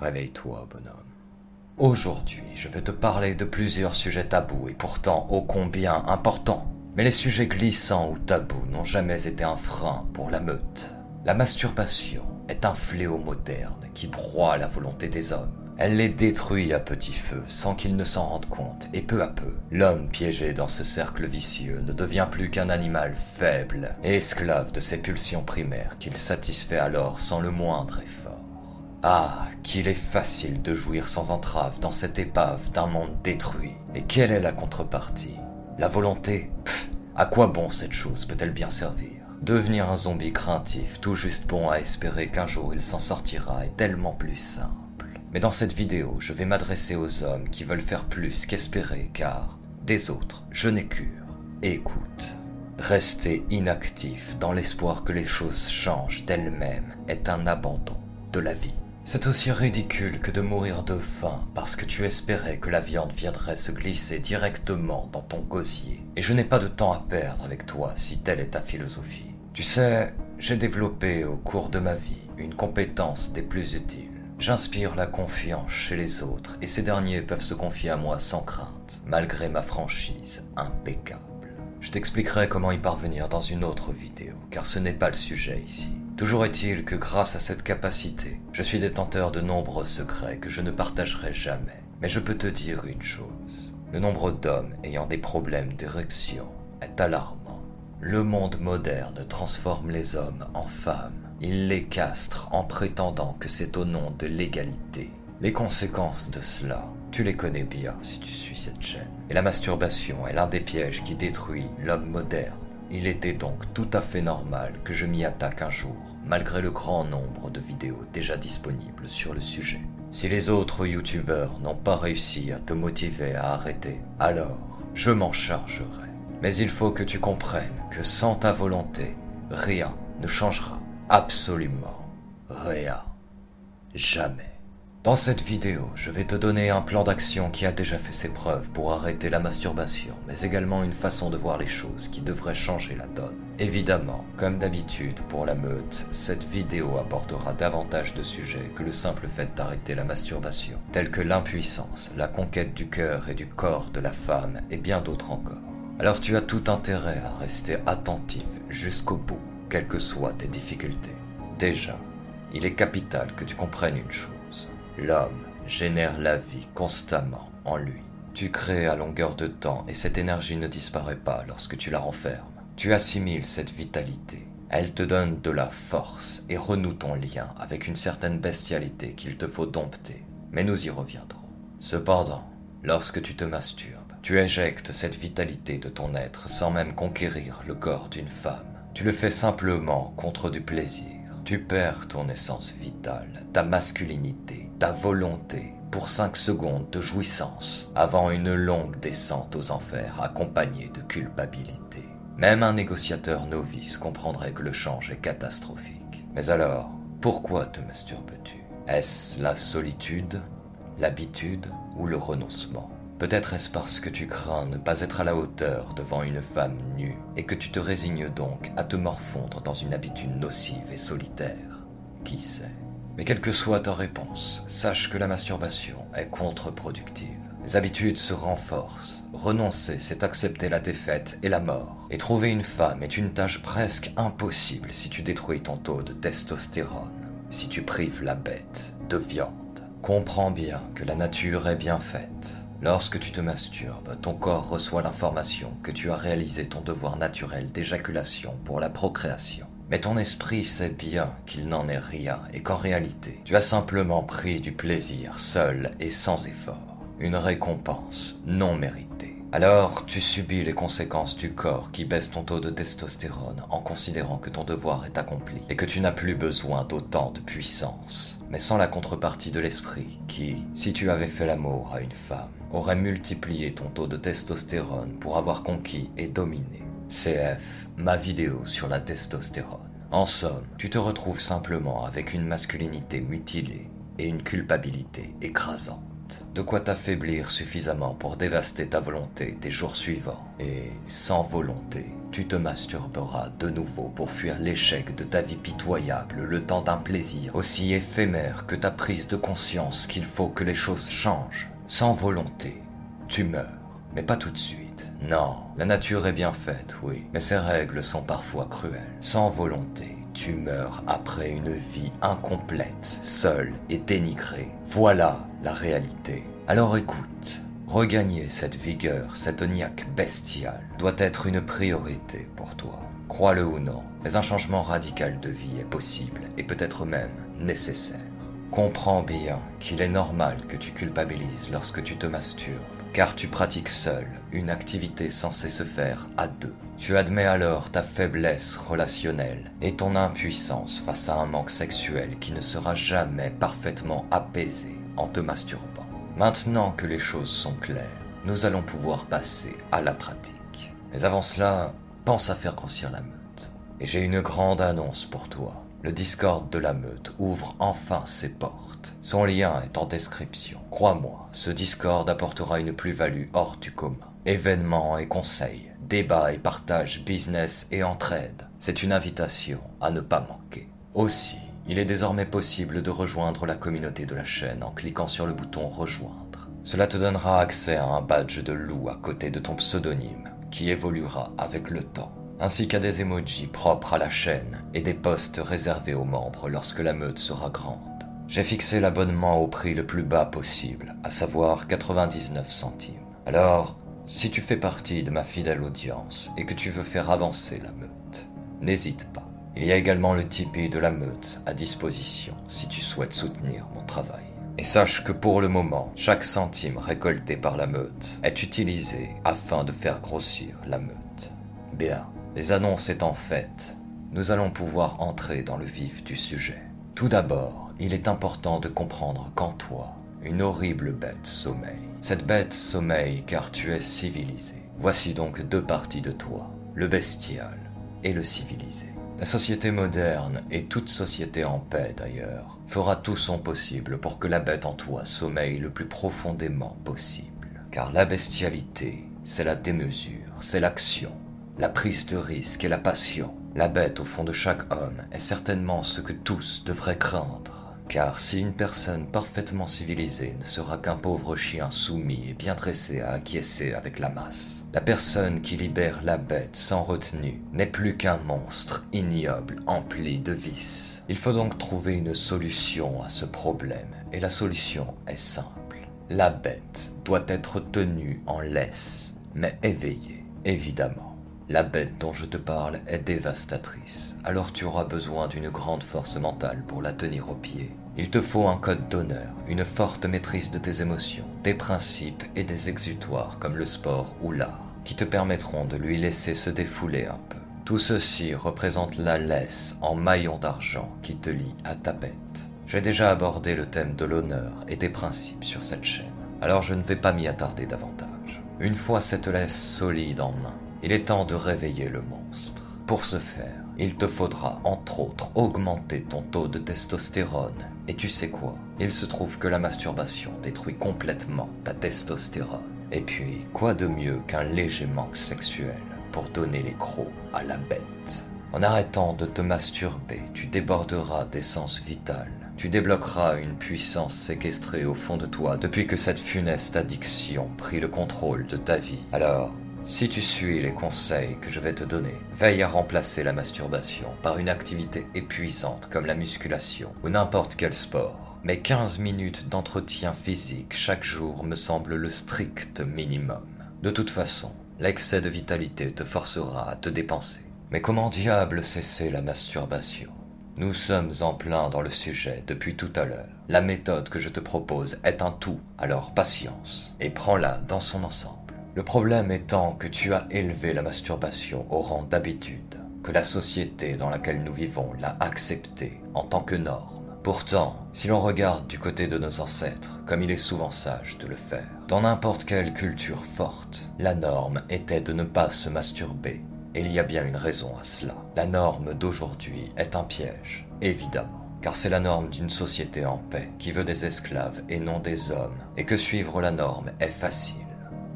Réveille-toi, bonhomme. Aujourd'hui, je vais te parler de plusieurs sujets tabous et pourtant ô combien importants. Mais les sujets glissants ou tabous n'ont jamais été un frein pour la meute. La masturbation est un fléau moderne qui broie la volonté des hommes. Elle les détruit à petit feu sans qu'ils ne s'en rendent compte et peu à peu, l'homme piégé dans ce cercle vicieux ne devient plus qu'un animal faible et esclave de ses pulsions primaires qu'il satisfait alors sans le moindre effort. Ah, qu'il est facile de jouir sans entrave dans cette épave d'un monde détruit. Et quelle est la contrepartie? La volonté? Pff, À quoi bon cette chose? Peut-elle bien servir? Devenir un zombie craintif, tout juste bon à espérer qu'un jour il s'en sortira, est tellement plus simple. Mais dans cette vidéo, je vais m'adresser aux hommes qui veulent faire plus qu'espérer, car des autres, je n'ai cure. Écoute. Rester inactif dans l'espoir que les choses changent d'elles-mêmes est un abandon de la vie. C'est aussi ridicule que de mourir de faim parce que tu espérais que la viande viendrait se glisser directement dans ton gosier. Et je n'ai pas de temps à perdre avec toi si telle est ta philosophie. Tu sais, j'ai développé au cours de ma vie une compétence des plus utiles. J'inspire la confiance chez les autres et ces derniers peuvent se confier à moi sans crainte, malgré ma franchise impeccable. Je t'expliquerai comment y parvenir dans une autre vidéo, car ce n'est pas le sujet ici. Toujours est-il que grâce à cette capacité, je suis détenteur de nombreux secrets que je ne partagerai jamais. Mais je peux te dire une chose. Le nombre d'hommes ayant des problèmes d'érection est alarmant. Le monde moderne transforme les hommes en femmes. Il les castre en prétendant que c'est au nom de l'égalité. Les conséquences de cela, tu les connais bien si tu suis cette chaîne. Et la masturbation est l'un des pièges qui détruit l'homme moderne. Il était donc tout à fait normal que je m'y attaque un jour, malgré le grand nombre de vidéos déjà disponibles sur le sujet. Si les autres youtubeurs n'ont pas réussi à te motiver à arrêter, alors je m'en chargerai. Mais il faut que tu comprennes que sans ta volonté, rien ne changera. Absolument rien. Jamais. Dans cette vidéo, je vais te donner un plan d'action qui a déjà fait ses preuves pour arrêter la masturbation, mais également une façon de voir les choses qui devrait changer la donne. Évidemment, comme d'habitude pour la meute, cette vidéo abordera davantage de sujets que le simple fait d'arrêter la masturbation, tels que l'impuissance, la conquête du cœur et du corps de la femme et bien d'autres encore. Alors tu as tout intérêt à rester attentif jusqu'au bout, quelles que soient tes difficultés. Déjà, il est capital que tu comprennes une chose. L'homme génère la vie constamment en lui. Tu crées à longueur de temps et cette énergie ne disparaît pas lorsque tu la renfermes. Tu assimiles cette vitalité. Elle te donne de la force et renoue ton lien avec une certaine bestialité qu'il te faut dompter. Mais nous y reviendrons. Cependant, lorsque tu te masturbes, tu éjectes cette vitalité de ton être sans même conquérir le corps d'une femme. Tu le fais simplement contre du plaisir. Tu perds ton essence vitale, ta masculinité, ta volonté pour cinq secondes de jouissance avant une longue descente aux enfers accompagnée de culpabilité. Même un négociateur novice comprendrait que le change est catastrophique. Mais alors, pourquoi te masturbes-tu? Est-ce la solitude, l'habitude ou le renoncement? Peut-être est-ce parce que tu crains ne pas être à la hauteur devant une femme nue et que tu te résignes donc à te morfondre dans une habitude nocive et solitaire? Qui sait? Mais quelle que soit ta réponse, sache que la masturbation est contre-productive. Les habitudes se renforcent. Renoncer, c'est accepter la défaite et la mort. Et trouver une femme est une tâche presque impossible si tu détruis ton taux de testostérone, si tu prives la bête de viande. Comprends bien que la nature est bien faite. Lorsque tu te masturbes, ton corps reçoit l'information que tu as réalisé ton devoir naturel d'éjaculation pour la procréation. Mais ton esprit sait bien qu'il n'en est rien et qu'en réalité, tu as simplement pris du plaisir seul et sans effort, une récompense non méritée. Alors tu subis les conséquences du corps qui baisse ton taux de testostérone en considérant que ton devoir est accompli et que tu n'as plus besoin d'autant de puissance, mais sans la contrepartie de l'esprit qui, si tu avais fait l'amour à une femme, aurait multiplié ton taux de testostérone pour avoir conquis et dominé. CF ma vidéo sur la testostérone. En somme, tu te retrouves simplement avec une masculinité mutilée et une culpabilité écrasante. de quoi t'affaiblir suffisamment pour dévaster ta volonté des jours suivants. Et sans volonté, tu te masturberas de nouveau pour fuir l'échec de ta vie pitoyable le temps d'un plaisir aussi éphémère que ta prise de conscience qu'il faut que les choses changent. Sans volonté, tu meurs, mais pas tout de suite. Non, la nature est bien faite, oui, mais ses règles sont parfois cruelles. Sans volonté, tu meurs après une vie incomplète, seule et dénigrée. Voilà la réalité. Alors écoute, regagner cette vigueur, cette niaque bestiale, doit être une priorité pour toi. Crois-le ou non, mais un changement radical de vie est possible et peut-être même nécessaire. Comprends bien qu'il est normal que tu culpabilises lorsque tu te masturbes, car tu pratiques seul une activité censée se faire à deux. Tu admets alors ta faiblesse relationnelle et ton impuissance face à un manque sexuel qui ne sera jamais parfaitement apaisé en te masturbant. Maintenant que les choses sont claires, nous allons pouvoir passer à la pratique. Mais avant cela, pense à faire grossir la meute. Et j'ai une grande annonce pour toi. Le Discord de la meute ouvre enfin ses portes. Son lien est en description. Crois-moi, ce Discord apportera une plus-value hors du commun. Événements et conseils, débats et partages, business et entraide. C'est une invitation à ne pas manquer. Aussi, il est désormais possible de rejoindre la communauté de la chaîne en cliquant sur le bouton Rejoindre. Cela te donnera accès à un badge de loup à côté de ton pseudonyme, qui évoluera avec le temps ainsi qu'à des emojis propres à la chaîne et des posts réservés aux membres lorsque la meute sera grande. J'ai fixé l'abonnement au prix le plus bas possible, à savoir 99 centimes. Alors, si tu fais partie de ma fidèle audience et que tu veux faire avancer la meute, n'hésite pas. Il y a également le Tipeee de la meute à disposition si tu souhaites soutenir mon travail. Et sache que pour le moment, chaque centime récolté par la meute est utilisé afin de faire grossir la meute. Bien, les annonces étant faites, nous allons pouvoir entrer dans le vif du sujet. Tout d'abord, il est important de comprendre qu'en toi, une horrible bête sommeille. Cette bête sommeille car tu es civilisé. Voici donc deux parties de toi, le bestial et le civilisé. La société moderne, et toute société en paix d'ailleurs, fera tout son possible pour que la bête en toi sommeille le plus profondément possible. Car la bestialité, c'est la démesure, c'est l'action, la prise de risque et la passion. La bête au fond de chaque homme est certainement ce que tous devraient craindre. Car si une personne parfaitement civilisée ne sera qu'un pauvre chien soumis et bien dressé à acquiescer avec la masse, la personne qui libère la bête sans retenue n'est plus qu'un monstre ignoble empli de vices. Il faut donc trouver une solution à ce problème, et la solution est simple. La bête doit être tenue en laisse, mais éveillée, évidemment. La bête dont je te parle est dévastatrice, alors tu auras besoin d'une grande force mentale pour la tenir au pied. Il te faut un code d'honneur, une forte maîtrise de tes émotions, des principes et des exutoires comme le sport ou l'art, qui te permettront de lui laisser se défouler un peu. Tout ceci représente la laisse en maillon d'argent qui te lie à ta bête. J'ai déjà abordé le thème de l'honneur et des principes sur cette chaîne, alors je ne vais pas m'y attarder davantage. Une fois cette laisse solide en main, il est temps de réveiller le monstre. Pour ce faire, il te faudra entre autres augmenter ton taux de testostérone. Et tu sais quoi? Il se trouve que la masturbation détruit complètement ta testostérone. Et puis, quoi de mieux qu'un léger manque sexuel pour donner les crocs à la bête? En arrêtant de te masturber, tu déborderas d'essence vitale. Tu débloqueras une puissance séquestrée au fond de toi depuis que cette funeste addiction prit le contrôle de ta vie. Alors, si tu suis les conseils que je vais te donner, veille à remplacer la masturbation par une activité épuisante comme la musculation ou n'importe quel sport. Mais 15 minutes d'entretien physique chaque jour me semble le strict minimum. De toute façon, l'excès de vitalité te forcera à te dépenser. Mais comment diable cesser la masturbation? Nous sommes en plein dans le sujet depuis tout à l'heure. La méthode que je te propose est un tout, alors patience, et prends-la dans son ensemble. Le problème étant que tu as élevé la masturbation au rang d'habitude, que la société dans laquelle nous vivons l'a acceptée en tant que norme. Pourtant, si l'on regarde du côté de nos ancêtres, comme il est souvent sage de le faire, dans n'importe quelle culture forte, la norme était de ne pas se masturber. Et il y a bien une raison à cela. La norme d'aujourd'hui est un piège, évidemment. car c'est la norme d'une société en paix qui veut des esclaves et non des hommes, et que suivre la norme est facile.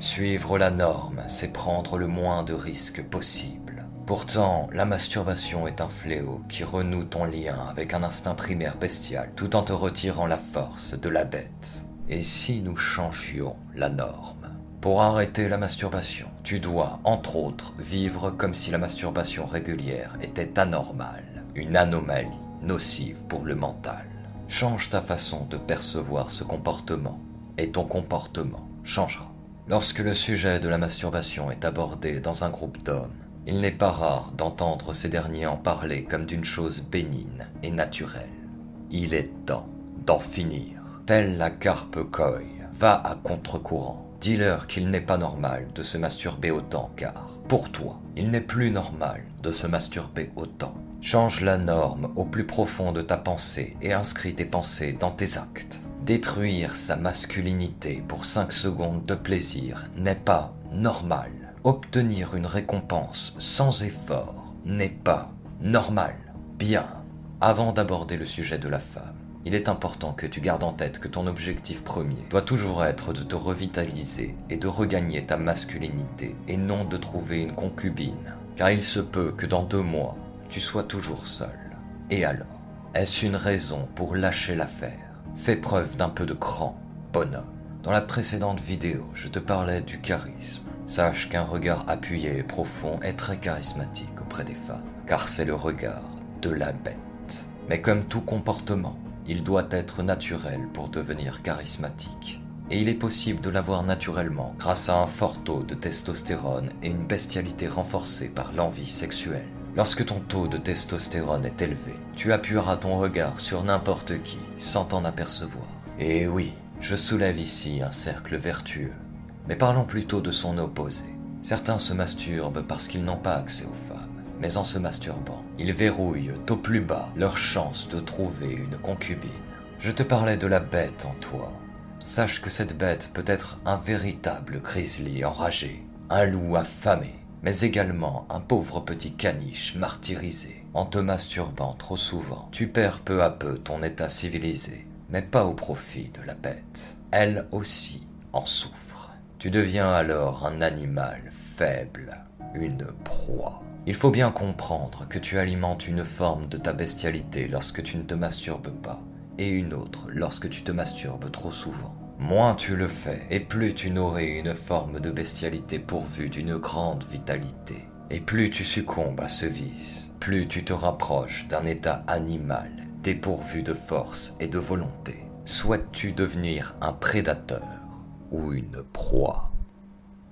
Suivre la norme, c'est prendre le moins de risques possible. Pourtant, la masturbation est un fléau qui renoue ton lien avec un instinct primaire bestial tout en te retirant la force de la bête. Et si nous changions la norme? Pour arrêter la masturbation, tu dois, entre autres, vivre comme si la masturbation régulière était anormale, une anomalie nocive pour le mental. Change ta façon de percevoir ce comportement, et ton comportement changera. Lorsque le sujet de la masturbation est abordé dans un groupe d'hommes, il n'est pas rare d'entendre ces derniers en parler comme d'une chose bénigne et naturelle. Il est temps d'en finir. Telle la carpe koi, va à contre-courant Dis-leur qu'il n'est pas normal de se masturber autant, car, pour toi, il n'est plus normal de se masturber autant. Change la norme au plus profond de ta pensée et inscris tes pensées dans tes actes. Détruire sa masculinité pour 5 secondes de plaisir n'est pas normal. Obtenir une récompense sans effort n'est pas normal. Bien. Avant d'aborder le sujet de la femme, il est important que tu gardes en tête que ton objectif premier doit toujours être de te revitaliser et de regagner ta masculinité et non de trouver une concubine, car il se peut que dans deux mois, tu sois toujours seul. Et alors Est-ce une raison pour lâcher l'affaire? Fais preuve d'un peu de cran, bonhomme. Dans la précédente vidéo, je te parlais du charisme. Sache qu'un regard appuyé et profond est très charismatique auprès des femmes, car c'est le regard de la bête. Mais comme tout comportement, il doit être naturel pour devenir charismatique. Et il est possible de l'avoir naturellement grâce à un fort taux de testostérone et une bestialité renforcée par l'envie sexuelle. Lorsque ton taux de testostérone est élevé, tu appuieras ton regard sur n'importe qui sans t'en apercevoir. Et oui, je soulève ici un cercle vertueux. Mais parlons plutôt de son opposé. Certains se masturbent parce qu'ils n'ont pas accès aux femmes mais en se masturbant, ils verrouillent au plus bas leur chance de trouver une concubine. Je te parlais de la bête en toi. Sache que cette bête peut être un véritable grizzly enragé, un loup affamé, mais également un pauvre petit caniche martyrisé. En te masturbant trop souvent, tu perds peu à peu ton état civilisé, mais pas au profit de la bête. Elle aussi en souffre. Tu deviens alors un animal faible, une proie. Il faut bien comprendre que tu alimentes une forme de ta bestialité lorsque tu ne te masturbes pas, et une autre lorsque tu te masturbes trop souvent. Moins tu le fais, et plus tu nourris une forme de bestialité pourvue d'une grande vitalité. Et plus tu succombes à ce vice, plus tu te rapproches d'un état animal dépourvu de force et de volonté. Souhaites-tu devenir un prédateur ou une proie?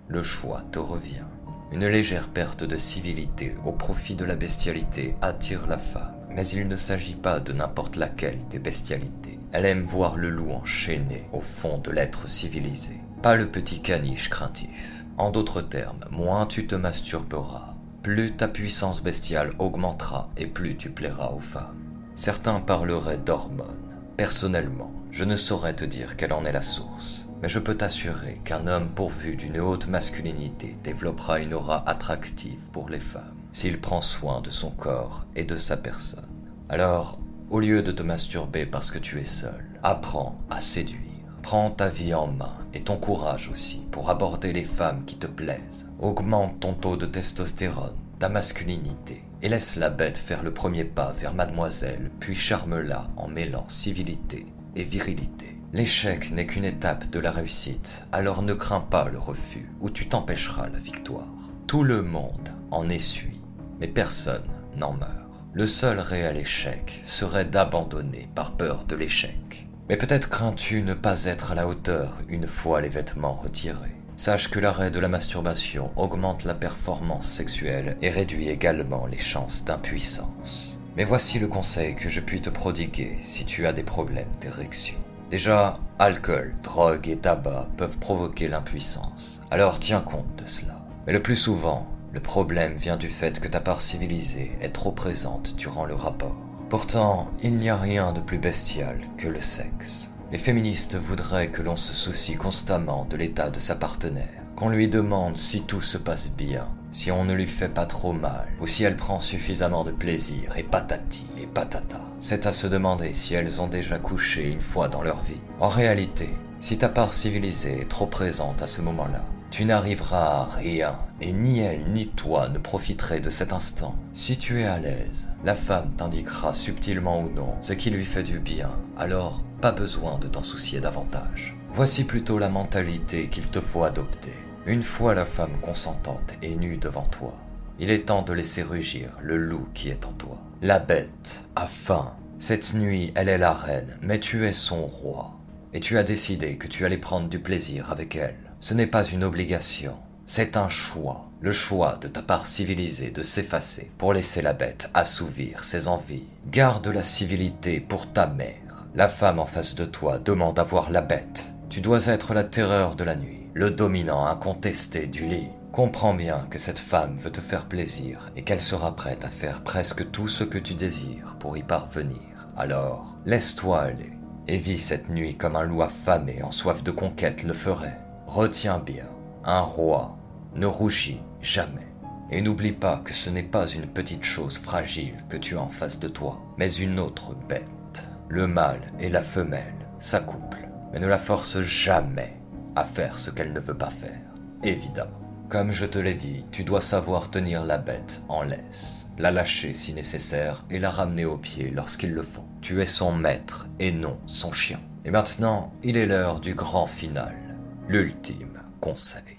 Le choix te revient. Une légère perte de civilité au profit de la bestialité attire la femme, mais il ne s'agit pas de n'importe laquelle des bestialités. Elle aime voir le loup enchaîné au fond de l'être civilisé, pas le petit caniche craintif. En d'autres termes, moins tu te masturberas, plus ta puissance bestiale augmentera et plus tu plairas aux femmes. Certains parleraient d'hormones. Personnellement, je ne saurais te dire quelle en est la source mais je peux t'assurer qu'un homme pourvu d'une haute masculinité développera une aura attractive pour les femmes s'il prend soin de son corps et de sa personne. Alors, au lieu de te masturber parce que tu es seul, apprends à séduire. Prends ta vie en main et ton courage aussi pour aborder les femmes qui te plaisent. Augmente ton taux de testostérone, ta masculinité, et laisse la bête faire le premier pas vers mademoiselle, puis charme-la en mêlant civilité et virilité. L'échec n'est qu'une étape de la réussite, alors ne crains pas le refus, ou tu t'empêcheras la victoire. Tout le monde en essuie, mais personne n'en meurt. Le seul réel échec serait d'abandonner par peur de l'échec. Mais peut-être crains-tu ne pas être à la hauteur une fois les vêtements retirés. Sache que l'arrêt de la masturbation augmente la performance sexuelle et réduit également les chances d'impuissance. Mais voici le conseil que je puis te prodiguer si tu as des problèmes d'érection. Déjà, alcool, drogue et tabac peuvent provoquer l'impuissance. Alors tiens compte de cela. Mais le plus souvent, le problème vient du fait que ta part civilisée est trop présente durant le rapport. Pourtant, il n'y a rien de plus bestial que le sexe. Les féministes voudraient que l'on se soucie constamment de l'état de sa partenaire, qu'on lui demande si tout se passe bien, si on ne lui fait pas trop mal, ou si elle prend suffisamment de plaisir, et patati et patata. c'est à se demander si elles ont déjà couché une fois dans leur vie. En réalité, si ta part civilisée est trop présente à ce moment-là, tu n'arriveras à rien, et ni elle ni toi ne profiteraient de cet instant. Si tu es à l'aise, la femme t'indiquera subtilement ou non ce qui lui fait du bien, alors pas besoin de t'en soucier davantage. Voici plutôt la mentalité qu'il te faut adopter. Une fois la femme consentante et nue devant toi, il est temps de laisser rugir le loup qui est en toi. La bête a faim. Cette nuit, elle est la reine, mais tu es son roi. Et tu as décidé que tu allais prendre du plaisir avec elle. Ce n'est pas une obligation, c'est un choix. Le choix de ta part civilisée de s'effacer pour laisser la bête assouvir ses envies. Garde la civilité pour ta mère. La femme en face de toi demande à voir la bête. Tu dois être la terreur de la nuit, le dominant incontesté du lit. Comprends bien que cette femme veut te faire plaisir et qu'elle sera prête à faire presque tout ce que tu désires pour y parvenir. Alors, laisse-toi aller et vis cette nuit comme un loup affamé en soif de conquête le ferait. Retiens bien, un roi ne rougit jamais. Et n'oublie pas que ce n'est pas une petite chose fragile que tu as en face de toi, mais une autre bête. Le mâle et la femelle s'accouplent, mais ne la force jamais à faire ce qu'elle ne veut pas faire, évidemment. Comme je te l'ai dit, tu dois savoir tenir la bête en laisse, la lâcher si nécessaire et la ramener au pied lorsqu'il le faut. Tu es son maître et non son chien. Et maintenant, il est l'heure du grand final. L'ultime conseil.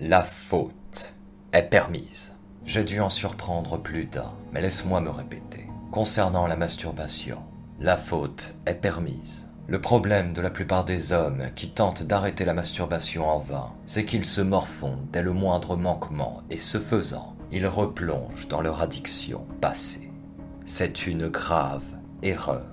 La faute est permise. J'ai dû en surprendre plus d'un, mais laisse-moi me répéter. Concernant la masturbation, la faute est permise. Le problème de la plupart des hommes qui tentent d'arrêter la masturbation en vain, c'est qu'ils se morfondent dès le moindre manquement et ce faisant, ils replongent dans leur addiction passée. C'est une grave erreur.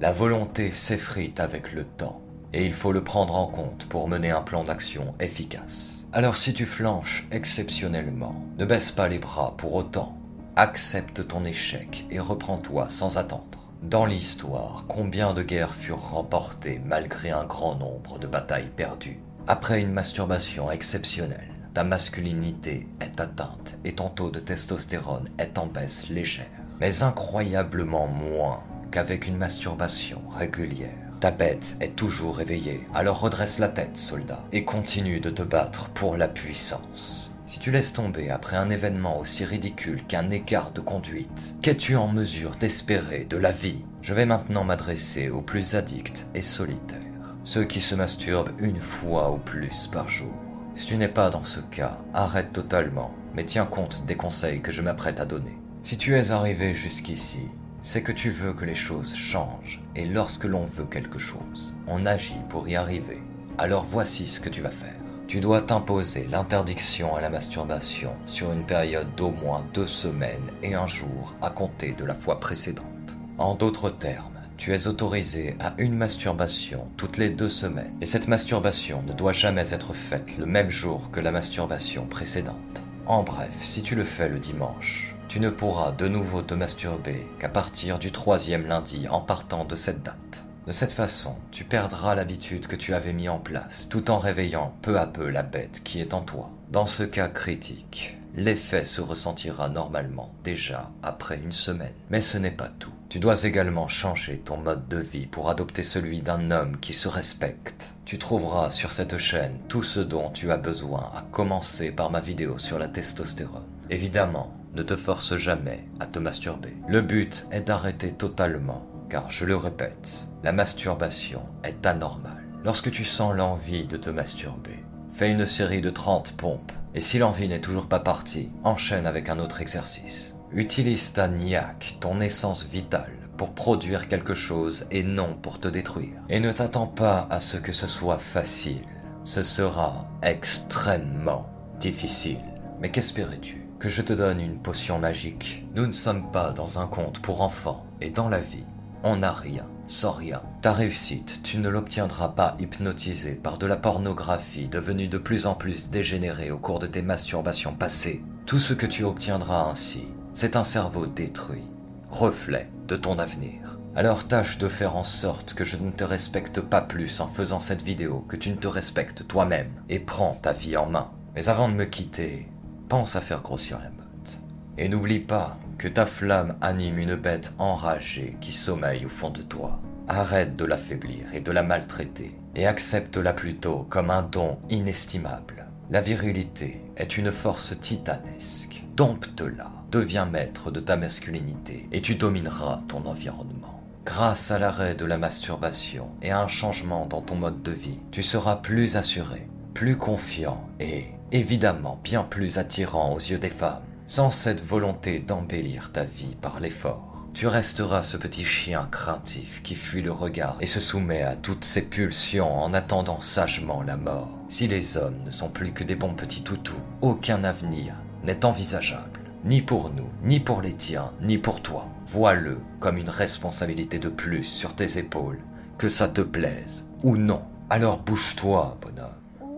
La volonté s'effrite avec le temps et il faut le prendre en compte pour mener un plan d'action efficace. Alors si tu flanches exceptionnellement, ne baisse pas les bras pour autant. Accepte ton échec et reprends-toi sans attendre. Dans l'histoire, combien de guerres furent remportées malgré un grand nombre de batailles perdues? Après une masturbation exceptionnelle, ta masculinité est atteinte et ton taux de testostérone est en baisse légère, mais incroyablement moins qu'avec une masturbation régulière. Ta bête est toujours éveillée, alors redresse la tête, soldat, et continue de te battre pour la puissance. Si tu laisses tomber après un événement aussi ridicule qu'un écart de conduite, qu'es-tu en mesure d'espérer de la vie? Je vais maintenant m'adresser aux plus addicts et solitaires, ceux qui se masturbent une fois ou plus par jour. Si tu n'es pas dans ce cas, arrête totalement, mais tiens compte des conseils que je m'apprête à donner. Si tu es arrivé jusqu'ici, c'est que tu veux que les choses changent, et lorsque l'on veut quelque chose, on agit pour y arriver. Alors voici ce que tu vas faire. Tu dois t'imposer l'interdiction à la masturbation sur une période d'au moins deux semaines et un jour à compter de la fois précédente. En d'autres termes, tu es autorisé à une masturbation toutes les deux semaines, et cette masturbation ne doit jamais être faite le même jour que la masturbation précédente. En bref, si tu le fais le dimanche, tu ne pourras de nouveau te masturber qu'à partir du troisième lundi en partant de cette date. De cette façon, tu perdras l'habitude que tu avais mis en place, tout en réveillant peu à peu la bête qui est en toi. Dans ce cas critique, l'effet se ressentira normalement déjà après une semaine. Mais ce n'est pas tout. Tu dois également changer ton mode de vie pour adopter celui d'un homme qui se respecte. Tu trouveras sur cette chaîne tout ce dont tu as besoin, à commencer par ma vidéo sur la testostérone. Évidemment, ne te force jamais à te masturber. Le but est d'arrêter totalement, car je le répète, la masturbation est anormale. Lorsque tu sens l'envie de te masturber, fais une série de 30 pompes, et si l'envie n'est toujours pas partie, enchaîne avec un autre exercice. Utilise ta niaque, ton essence vitale, pour produire quelque chose et non pour te détruire. Et ne t'attends pas à ce que ce soit facile. Ce sera extrêmement difficile. Mais qu'espérais-tu? Que je te donne une potion magique. Nous ne sommes pas dans un conte pour enfants, et dans la vie, on n'a rien, sans rien. Ta réussite, tu ne l'obtiendras pas hypnotisé par de la pornographie devenue de plus en plus dégénérée au cours de tes masturbations passées. Tout ce que tu obtiendras ainsi, c'est un cerveau détruit, reflet de ton avenir. Alors tâche de faire en sorte que je ne te respecte pas plus en faisant cette vidéo que tu ne te respectes toi-même, et prends ta vie en main. Mais avant de me quitter, pense à faire grossir la motte. Et n'oublie pas que ta flamme anime une bête enragée qui sommeille au fond de toi. Arrête de l'affaiblir et de la maltraiter, et accepte-la plutôt comme un don inestimable. La virilité est une force titanesque. Dompte-la, deviens maître de ta masculinité, et tu domineras ton environnement. Grâce à l'arrêt de la masturbation et à un changement dans ton mode de vie, tu seras plus assuré, plus confiant et, évidemment, bien plus attirant aux yeux des femmes. Sans cette volonté d'embellir ta vie par l'effort, tu resteras ce petit chien craintif qui fuit le regard et se soumet à toutes ses pulsions en attendant sagement la mort. Si les hommes ne sont plus que des bons petits toutous, aucun avenir n'est envisageable, ni pour nous, ni pour les tiens, ni pour toi. Vois-le comme une responsabilité de plus sur tes épaules, que ça te plaise ou non. Alors bouge-toi, bonhomme,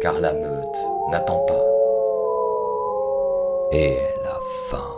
car la meute n'attend pas. Et la fin.